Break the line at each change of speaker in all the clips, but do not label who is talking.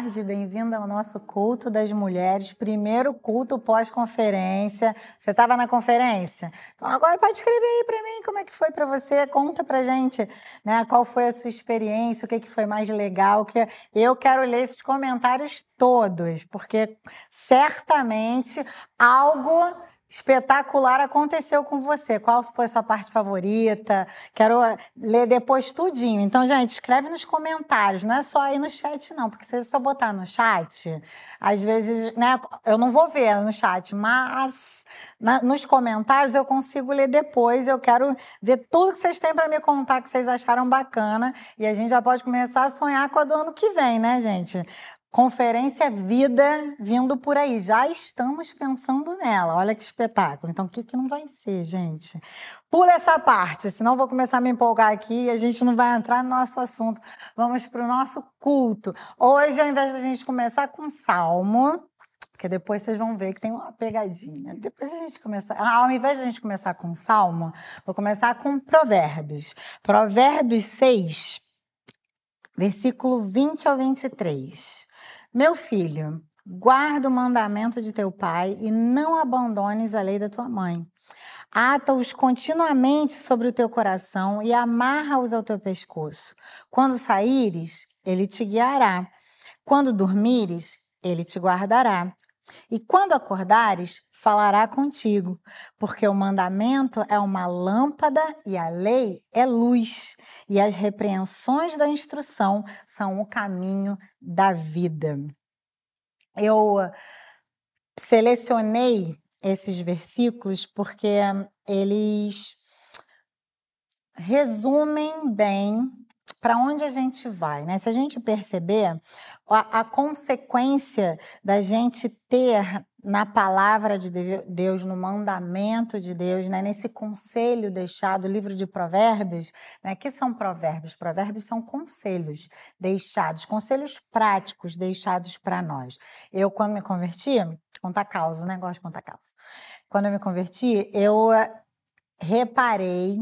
Tarde, bem-vinda ao nosso culto das mulheres, primeiro culto pós-conferência. Você estava na conferência? Então agora pode escrever aí para mim como é que foi para você, conta pra gente, né? Qual foi a sua experiência, o que que foi mais legal, que eu quero ler esses comentários todos, porque certamente algo espetacular aconteceu com você? Qual foi sua parte favorita? Quero ler depois tudinho. Então, gente, escreve nos comentários, não é só aí no chat, não, porque se você só botar no chat, às vezes, né, eu não vou ver no chat, mas na, nos comentários eu consigo ler depois. Eu quero ver tudo que vocês têm para me contar que vocês acharam bacana e a gente já pode começar a sonhar com a do ano que vem, né, gente? Conferência Vida vindo por aí. Já estamos pensando nela. Olha que espetáculo. Então, o que, que não vai ser, gente? Pula essa parte, senão vou começar a me empolgar aqui e a gente não vai entrar no nosso assunto. Vamos para o nosso culto. Hoje, ao invés da gente começar com salmo, porque depois vocês vão ver que tem uma pegadinha. Depois a gente começar, ao invés de a gente começar com salmo, vou começar com provérbios. Provérbios 6, versículo 20 ao 23. Meu filho, guarda o mandamento de teu pai e não abandones a lei da tua mãe. Ata-os continuamente sobre o teu coração e amarra-os ao teu pescoço. Quando saíres, ele te guiará. Quando dormires, ele te guardará. E quando acordares, falará contigo, porque o mandamento é uma lâmpada e a lei é luz, e as repreensões da instrução são o caminho da vida. Eu selecionei esses versículos porque eles resumem bem para onde a gente vai, né? Se a gente perceber a, a, consequência da gente ter na palavra de Deus, no mandamento de Deus, né, nesse conselho deixado, livro de Provérbios, né, que são provérbios? Provérbios são conselhos deixados, conselhos práticos deixados para nós. Eu, quando me converti, contar causa, né? Gosto de contar causa. Quando eu me converti, eu eh, reparei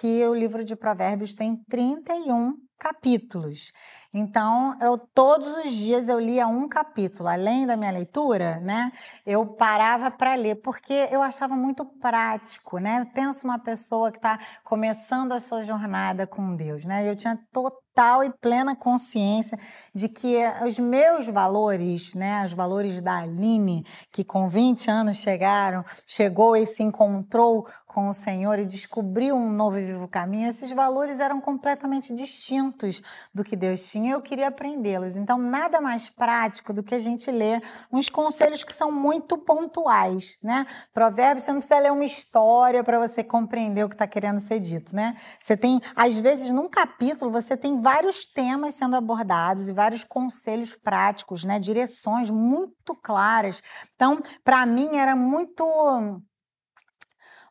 que o livro de Provérbios tem 31 capítulos. Então, eu todos os dias eu lia um capítulo, além da minha leitura, né? Eu parava para ler porque eu achava muito prático, né? Pensa uma pessoa que está começando a sua jornada com Deus, né? Eu tinha total e plena consciência de que os meus valores, né, os valores da Aline, que com 20 anos chegaram, chegou e se encontrou com o Senhor e descobriu um novo e vivo caminho, esses valores eram completamente distintos do que Deus tinha. Eu queria aprendê-los. Então, nada mais prático do que a gente ler uns conselhos que são muito pontuais, né? Provérbios, você não precisa ler uma história para você compreender o que está querendo ser dito, né? Você tem, às vezes, num capítulo, você tem vários temas sendo abordados e vários conselhos práticos, né? Direções muito claras. Então, para mim, era muito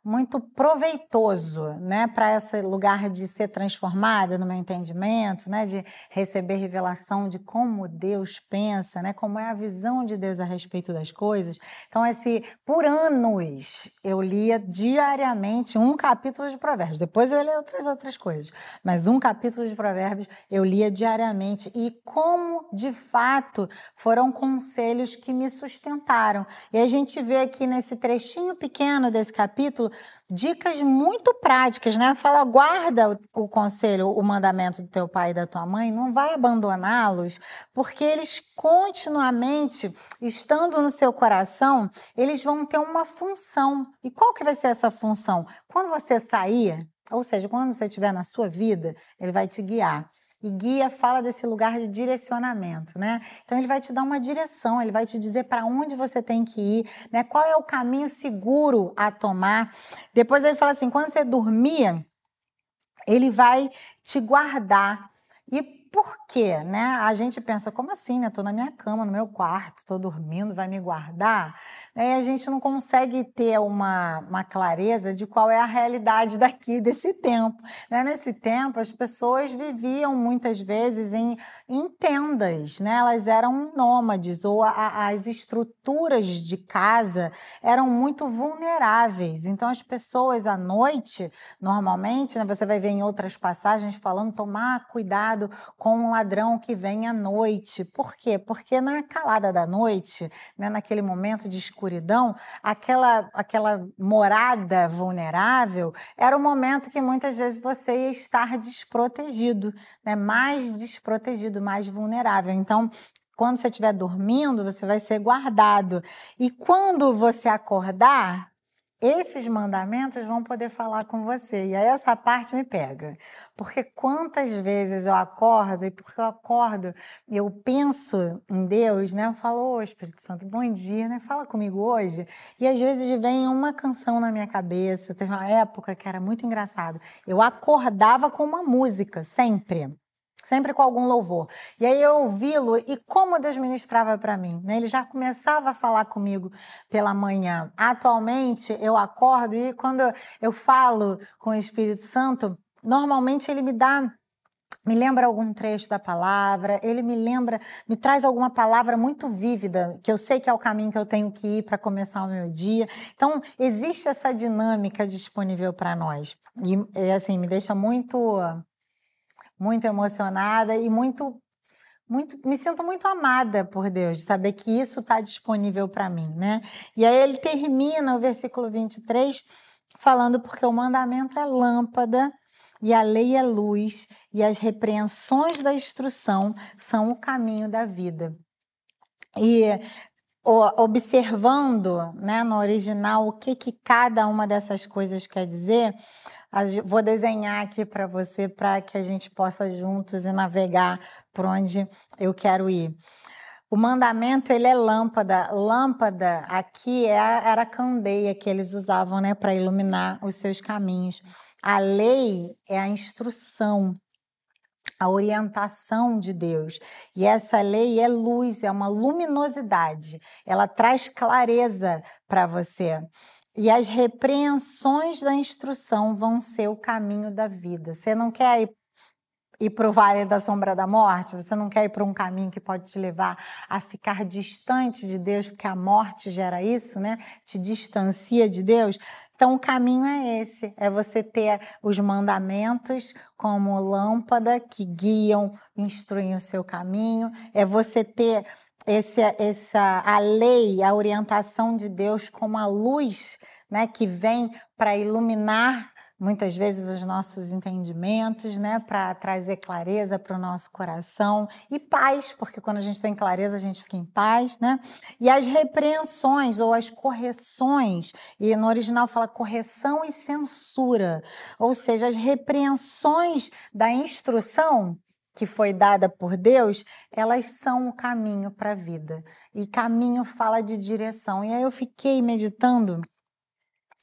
muito proveitoso, né, para esse lugar de ser transformada no meu entendimento, né, de receber revelação de como Deus pensa, né, como é a visão de Deus a respeito das coisas. Então, esse por anos eu lia diariamente um capítulo de Provérbios. Depois eu lia outras outras coisas, mas um capítulo de Provérbios eu lia diariamente e como de fato foram conselhos que me sustentaram. E a gente vê aqui nesse trechinho pequeno desse capítulo dicas muito práticas, né? Fala, guarda o, o conselho, o mandamento do teu pai e da tua mãe, não vai abandoná-los, porque eles continuamente, estando no seu coração, eles vão ter uma função. E qual que vai ser essa função? Quando você sair, ou seja, quando você estiver na sua vida, ele vai te guiar. E guia fala desse lugar de direcionamento, né? Então ele vai te dar uma direção, ele vai te dizer para onde você tem que ir, né? Qual é o caminho seguro a tomar. Depois ele fala assim, quando você dormir, ele vai te guardar. E por quê, né? A gente pensa, como assim, né? Tô na minha cama, no meu quarto, tô dormindo, vai me guardar? E a gente não consegue ter uma, uma clareza de qual é a realidade daqui, desse tempo. Né? Nesse tempo, as pessoas viviam muitas vezes em, em tendas, né? Elas eram nômades, ou a, as estruturas de casa eram muito vulneráveis. Então, as pessoas à noite, normalmente, né, você vai ver em outras passagens falando tomar cuidado com um ladrão que vem à noite. Por quê? Porque na calada da noite, né, naquele momento de escuridão, aquela, aquela morada vulnerável era o momento que muitas vezes você ia estar desprotegido, né, mais desprotegido, mais vulnerável. Então, quando você estiver dormindo, você vai ser guardado. E quando você acordar, esses mandamentos vão poder falar com você. E aí essa parte me pega. Porque quantas vezes eu acordo, e porque eu acordo, eu penso em Deus, né? Eu falo, ô Espírito Santo, bom dia, né? Fala comigo hoje. E às vezes vem uma canção na minha cabeça. Teve uma época que era muito engraçado. Eu acordava com uma música, sempre sempre com algum louvor. E aí eu ouvi-lo e como Deus ministrava para mim, né? Ele já começava a falar comigo pela manhã. Atualmente eu acordo e quando eu falo com o Espírito Santo, normalmente ele me dá me lembra algum trecho da palavra, ele me lembra, me traz alguma palavra muito vívida, que eu sei que é o caminho que eu tenho que ir para começar o meu dia. Então, existe essa dinâmica disponível para nós. E, assim, me deixa muito muito emocionada e muito muito, me sinto muito amada por Deus, de saber que isso está disponível para mim, né? E aí ele termina o versículo 23 falando porque o mandamento é lâmpada e a lei é luz e as repreensões da instrução são o caminho da vida. E observando, né, no original o que que cada uma dessas coisas quer dizer, Vou desenhar aqui para você para que a gente possa juntos e navegar por onde eu quero ir. O mandamento ele é lâmpada. Lâmpada aqui é era a candeia que eles usavam, né, para iluminar os seus caminhos. A lei é a instrução, a orientação de Deus. E essa lei é luz, é uma luminosidade. Ela traz clareza para você. E as repreensões da instrução vão ser o caminho da vida. Você não quer ir, ir para o vale da sombra da morte? Você não quer ir para um caminho que pode te levar a ficar distante de Deus, porque a morte gera isso, né? Te distancia de Deus. Então, o caminho é esse: é você ter os mandamentos como lâmpada que guiam, instruem o seu caminho, é você ter esse, essa, a lei, a orientação de Deus como a luz né, que vem para iluminar muitas vezes os nossos entendimentos, né, para trazer clareza para o nosso coração e paz, porque quando a gente tem clareza a gente fica em paz, né? E as repreensões ou as correções, e no original fala correção e censura, ou seja, as repreensões da instrução que foi dada por Deus, elas são o caminho para a vida. E caminho fala de direção. E aí eu fiquei meditando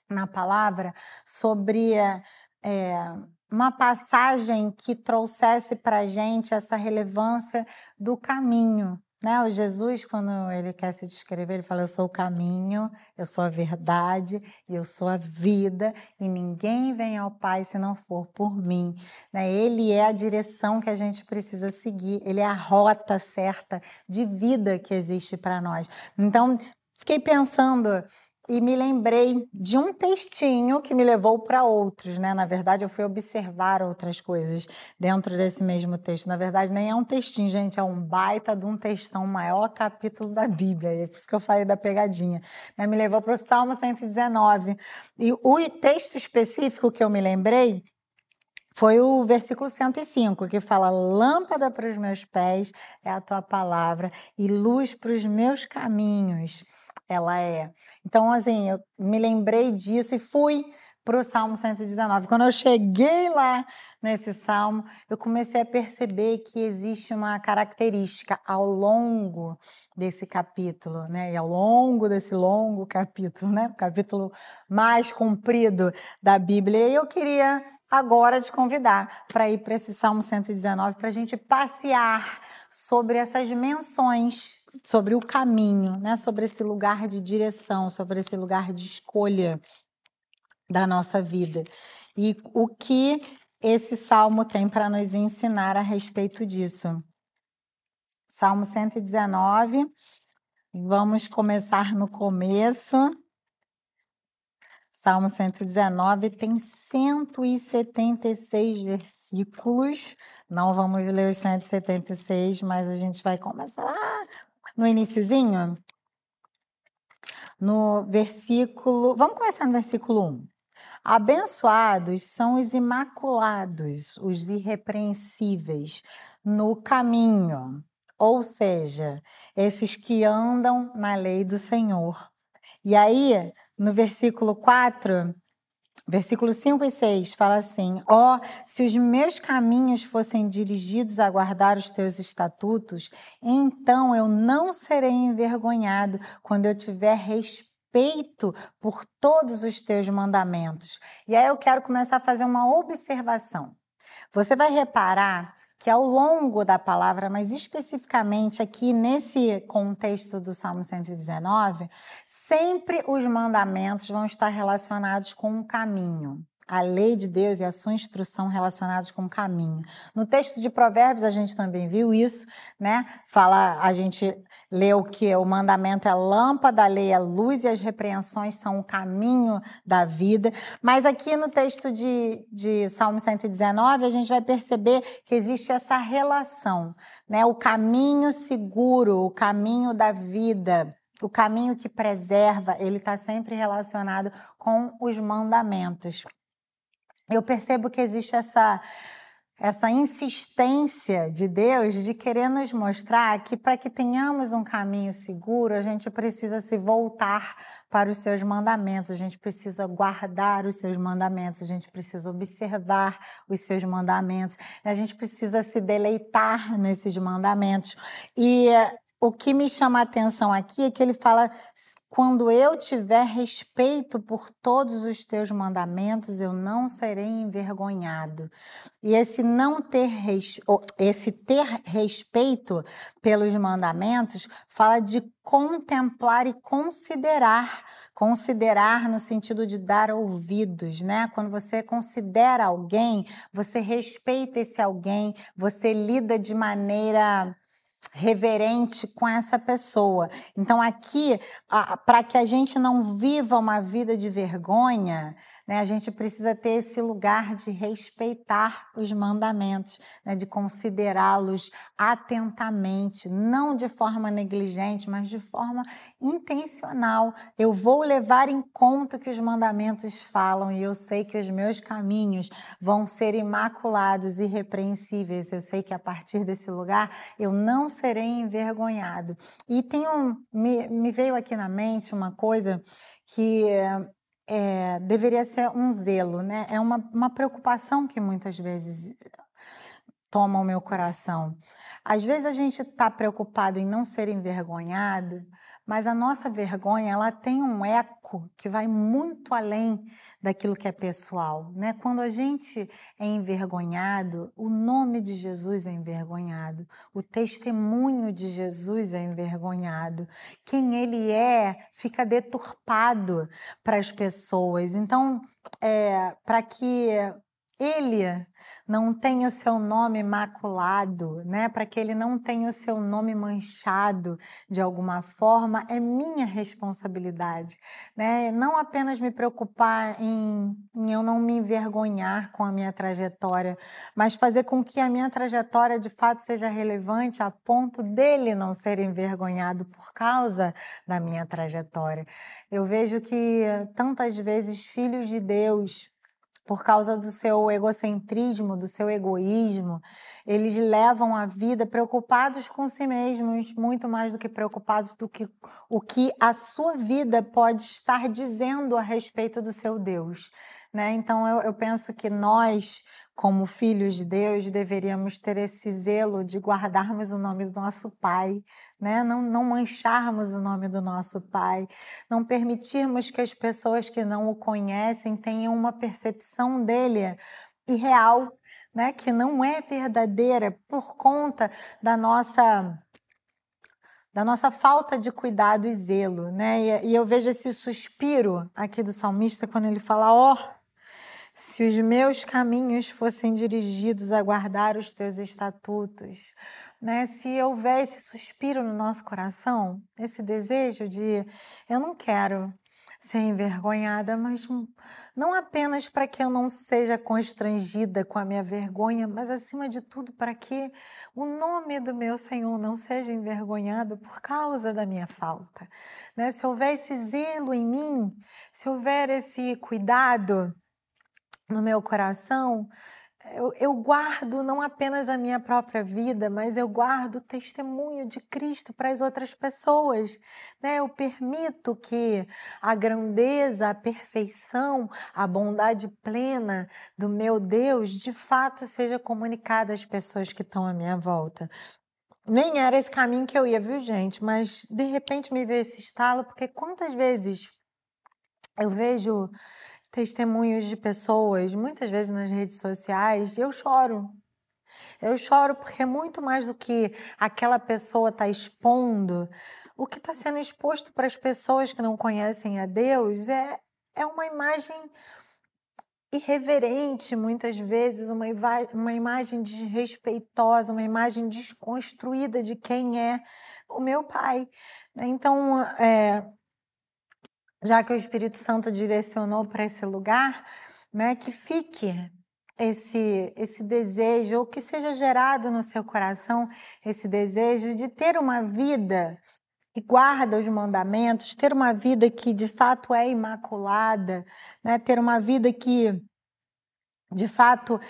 na palavra sobre é, uma passagem que trouxesse para a gente essa relevância do caminho. Né? O Jesus, quando ele quer se descrever, ele fala: Eu sou o caminho, eu sou a verdade, eu sou a vida, e ninguém vem ao Pai se não for por mim. Né? Ele é a direção que a gente precisa seguir, ele é a rota certa de vida que existe para nós. Então, fiquei pensando e me lembrei de um textinho que me levou para outros, né? Na verdade, eu fui observar outras coisas dentro desse mesmo texto. Na verdade, nem é um textinho, gente, é um baita de um textão, o maior capítulo da Bíblia. E é por isso que eu falei da pegadinha. Me levou para o Salmo 119. E o texto específico que eu me lembrei foi o versículo 105, que fala: Lâmpada para os meus pés é a tua palavra e luz para os meus caminhos ela é. Então, assim, eu me lembrei disso e fui para o Salmo 119. Quando eu cheguei lá nesse salmo, eu comecei a perceber que existe uma característica ao longo desse capítulo, né? E ao longo desse longo capítulo, né? O capítulo mais comprido da Bíblia. E eu queria agora te convidar para ir para esse Salmo 119 para a gente passear sobre essas menções sobre o caminho, né? sobre esse lugar de direção, sobre esse lugar de escolha da nossa vida. E o que esse salmo tem para nos ensinar a respeito disso. Salmo 119, vamos começar no começo. Salmo 119 tem 176 versículos. Não vamos ler os 176, mas a gente vai começar lá no iníciozinho. No versículo, vamos começar no versículo 1. Abençoados são os imaculados, os irrepreensíveis no caminho, ou seja, esses que andam na lei do Senhor. E aí, no versículo 4, versículo 5 e 6, fala assim: Ó, oh, se os meus caminhos fossem dirigidos a guardar os teus estatutos, então eu não serei envergonhado quando eu tiver respeito por todos os teus mandamentos. E aí eu quero começar a fazer uma observação. Você vai reparar que ao longo da palavra, mas especificamente aqui nesse contexto do Salmo 119, sempre os mandamentos vão estar relacionados com o caminho a lei de Deus e a sua instrução relacionados com o caminho. No texto de Provérbios a gente também viu isso, né? Fala, a gente leu que o mandamento é lâmpada, a lei é luz e as repreensões são o caminho da vida. Mas aqui no texto de, de Salmo 119 a gente vai perceber que existe essa relação, né? O caminho seguro, o caminho da vida, o caminho que preserva, ele está sempre relacionado com os mandamentos eu percebo que existe essa essa insistência de Deus de querer nos mostrar que para que tenhamos um caminho seguro, a gente precisa se voltar para os seus mandamentos, a gente precisa guardar os seus mandamentos, a gente precisa observar os seus mandamentos, a gente precisa se deleitar nesses mandamentos. E o que me chama a atenção aqui é que ele fala: quando eu tiver respeito por todos os teus mandamentos, eu não serei envergonhado. E esse não ter esse ter respeito pelos mandamentos fala de contemplar e considerar. Considerar no sentido de dar ouvidos, né? Quando você considera alguém, você respeita esse alguém, você lida de maneira reverente com essa pessoa. Então, aqui, para que a gente não viva uma vida de vergonha, né, a gente precisa ter esse lugar de respeitar os mandamentos, né, de considerá-los atentamente, não de forma negligente, mas de forma intencional. Eu vou levar em conta o que os mandamentos falam e eu sei que os meus caminhos vão ser imaculados irrepreensíveis. Eu sei que a partir desse lugar eu não serei envergonhado. E tem um, me, me veio aqui na mente uma coisa que é, deveria ser um zelo, né? É uma, uma preocupação que muitas vezes toma o meu coração. Às vezes a gente está preocupado em não ser envergonhado, mas a nossa vergonha ela tem um eco que vai muito além daquilo que é pessoal, né? Quando a gente é envergonhado, o nome de Jesus é envergonhado, o testemunho de Jesus é envergonhado, quem ele é fica deturpado para as pessoas. Então, é, para que ele não tenha o seu nome maculado, né? Para que ele não tenha o seu nome manchado de alguma forma, é minha responsabilidade, né? Não apenas me preocupar em, em eu não me envergonhar com a minha trajetória, mas fazer com que a minha trajetória de fato seja relevante a ponto dele não ser envergonhado por causa da minha trajetória. Eu vejo que tantas vezes filhos de Deus por causa do seu egocentrismo, do seu egoísmo, eles levam a vida preocupados com si mesmos, muito mais do que preocupados do que o que a sua vida pode estar dizendo a respeito do seu Deus. Né? Então eu, eu penso que nós, como filhos de Deus, deveríamos ter esse zelo de guardarmos o nome do nosso Pai, né? não, não mancharmos o nome do nosso Pai, não permitirmos que as pessoas que não o conhecem tenham uma percepção dele irreal, né? que não é verdadeira por conta da nossa da nossa falta de cuidado e zelo, né? E, eu vejo esse suspiro aqui do salmista quando ele fala: ó, oh, se os meus caminhos fossem dirigidos a guardar os teus estatutos. né? Se houver esse suspiro no nosso coração, esse desejo de eu não quero ser envergonhada, mas não apenas para que eu não seja constrangida com a minha vergonha, mas acima de tudo para que o nome do meu Senhor não seja envergonhado por causa da minha falta. Né? Se houver esse zelo em mim, se houver esse cuidado no meu coração, eu, eu, guardo não apenas a minha própria vida, mas eu guardo o testemunho de Cristo para as outras pessoas. Né? Eu permito que a grandeza, a perfeição, a bondade plena do meu Deus de fato seja comunicada às pessoas que estão à minha volta. Nem era esse caminho que eu ia, viu, gente? Mas de repente me veio esse estalo, porque quantas vezes eu vejo testemunhos de pessoas, muitas vezes nas redes sociais, e eu choro. Eu choro porque é muito mais do que aquela pessoa está expondo. O que está sendo exposto para as pessoas que não conhecem a Deus é, é uma imagem irreverente, muitas vezes, uma, uma imagem desrespeitosa, uma imagem desconstruída de quem é o meu pai. Então, é, já que o Espírito Santo direcionou para esse lugar, né, que fique esse esse desejo ou que seja gerado no seu coração esse desejo de ter uma vida que guarda os mandamentos, ter uma vida que de fato é imaculada, né? Ter uma vida que de fato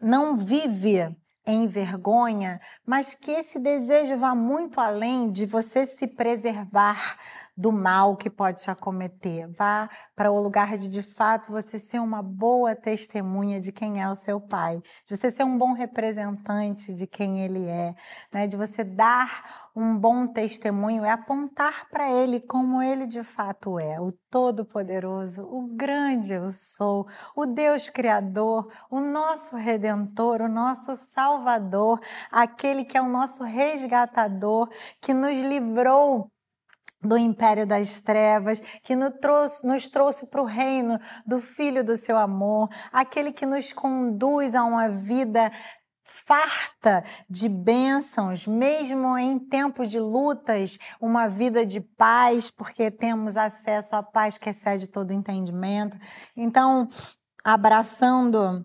não vive em vergonha, mas que esse desejo vá muito além de você se preservar do mal que pode te acometer. Vá para o lugar de de fato você ser uma boa testemunha de quem é o seu pai, de você ser um bom representante de quem ele é, né? de você dar um bom testemunho, é apontar para ele como ele de fato é, o Todo-Poderoso, o grande eu sou, o Deus Criador, o nosso Redentor, o nosso Salvador, aquele que é o nosso resgatador, que nos livrou do império das trevas, que nos trouxe, nos trouxe para o reino do Filho do seu amor, aquele que nos conduz a uma vida farta de bênçãos, mesmo em tempos de lutas, uma vida de paz, porque temos acesso à paz que excede todo entendimento. Então, abraçando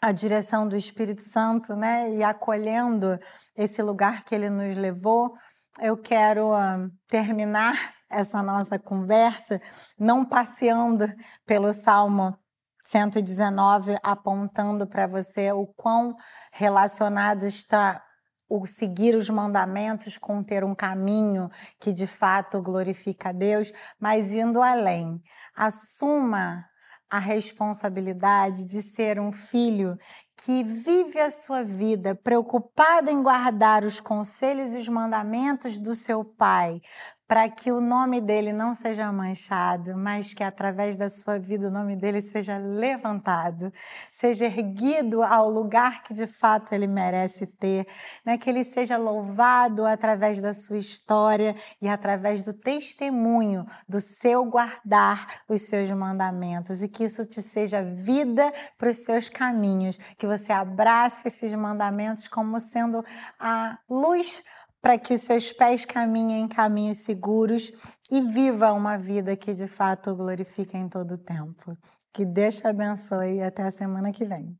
a direção do Espírito Santo, né, e acolhendo esse lugar que ele nos levou, eu quero uh, terminar essa nossa conversa não passeando pelo Salmo 119, apontando para você o quão relacionado está o seguir os mandamentos com ter um caminho que de fato glorifica a Deus, mas indo além. Assuma a responsabilidade de ser um filho que vive a sua vida preocupada em guardar os conselhos e os mandamentos do seu pai, para que o nome dele não seja manchado, mas que através da sua vida o nome dele seja levantado, seja erguido ao lugar que de fato ele merece ter, né? que ele seja louvado através da sua história e através do testemunho do seu guardar os seus mandamentos e que isso te seja vida para os seus caminhos, que você abrace esses mandamentos como sendo a luz para que os seus pés caminhem em caminhos seguros e viva uma vida que de fato glorifica em todo o tempo. Que Deus te abençoe e até a semana que vem.